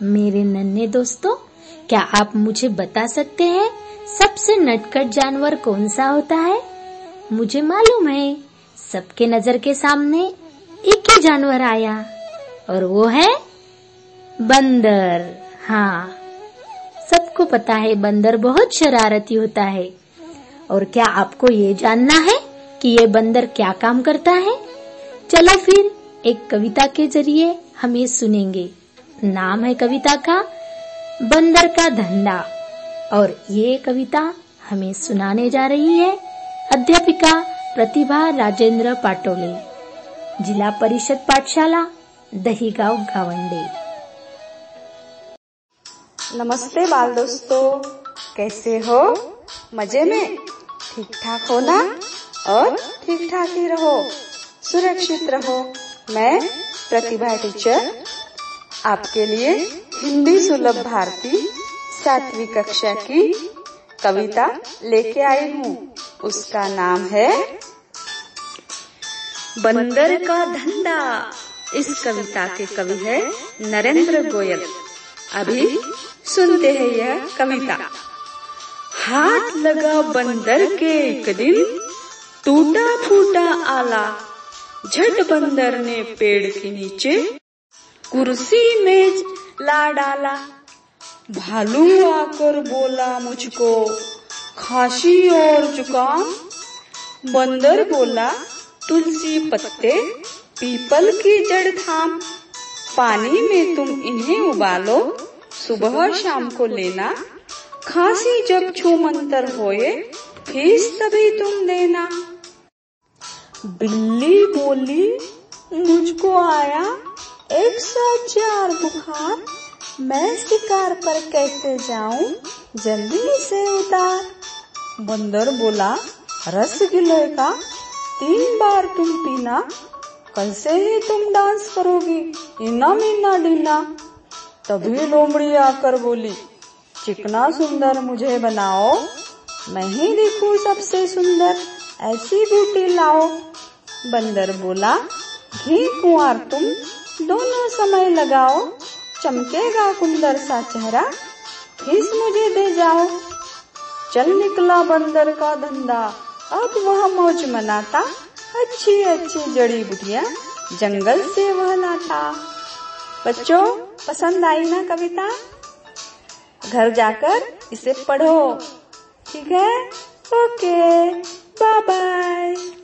मेरे नन्हे दोस्तों, क्या आप मुझे बता सकते हैं सबसे नटखट जानवर कौन सा होता है? मुझे मालूम है, सबके नज़र के सामने एक ही जानवर आया, और वो है बंदर। हाँ सबको पता है बंदर बहुत शरारती होता है। और क्या आपको ये जानना है कि ये बंदर क्या काम करता है? चलो फिर एक कविता के ज़रिए हम ये सुनेंगे। नाम है कविता का, बंदर का धंधा। और ये कविता हमें सुनाने जा रही है अध्यापिका प्रतिभा राजेंद्र पाटोले, जिला परिषद पाठशाला, दहीगांव गावंडे। नमस्ते बाल दोस्तों, कैसे हो? मज़े में? ठीक ठाक हो ना? और ठीक ठाक ही रहो, सुरक्षित रहो। मैं प्रतिभा टीचर आपके लिए हिंदी सुलभ भारती सातवीं कक्षा की कविता लेके आई हूँ। उसका नाम है बंदर का धंधा। इस कविता के कवि है नरेंद्र गोयल। अभी सुनते हैं यह कविता। हाथ लगा बंदर के एक दिन टूटा फूटा आला। झट बंदर ने पेड़ के नीचे कुर्सी मेज ला डाला। भालू आकर बोला मुझको, खांसी और जुकाम? बंदर बोला, तुलसी पत्ते, पीपल की जड़ थाम। पानी में तुम इन्हें उबालो, सुबह शाम को लेना। खांसी जब छू मंतर होए, फ़ीस तभी तुम देना। बिल्ली बोली, मुझको आया एक सौ चार बुखार मैं शिकार पर कैसे जाऊँ? जल्दी से उतार। बंदर बोला, रस गिलोय का तीन बार तुम पीना, कल से ही तुम डांस करोगी। इना मीना डीना। तभी लोमड़ी आकर बोली, चिकना सुंदर मुझे बनाओ। मैं ही दिखूं सबसे सुंदर, ऐसी ब्यूटी लाओ। बंदर बोला, घी कुआर तुम दोनों समय लगाओ। चमकेगा कुंदर सा चेहरा। फ़ीस मुझे दे जाओ। चल निकला बंदर का धंधा। अब वह मौज मनाता। अच्छी अच्छी जड़ी बुटिया। जंगल से वह लाता बच्चों, पसंद आई ना कविता? घर जाकर इसे पढ़ो। ठीक है? Okay bye bye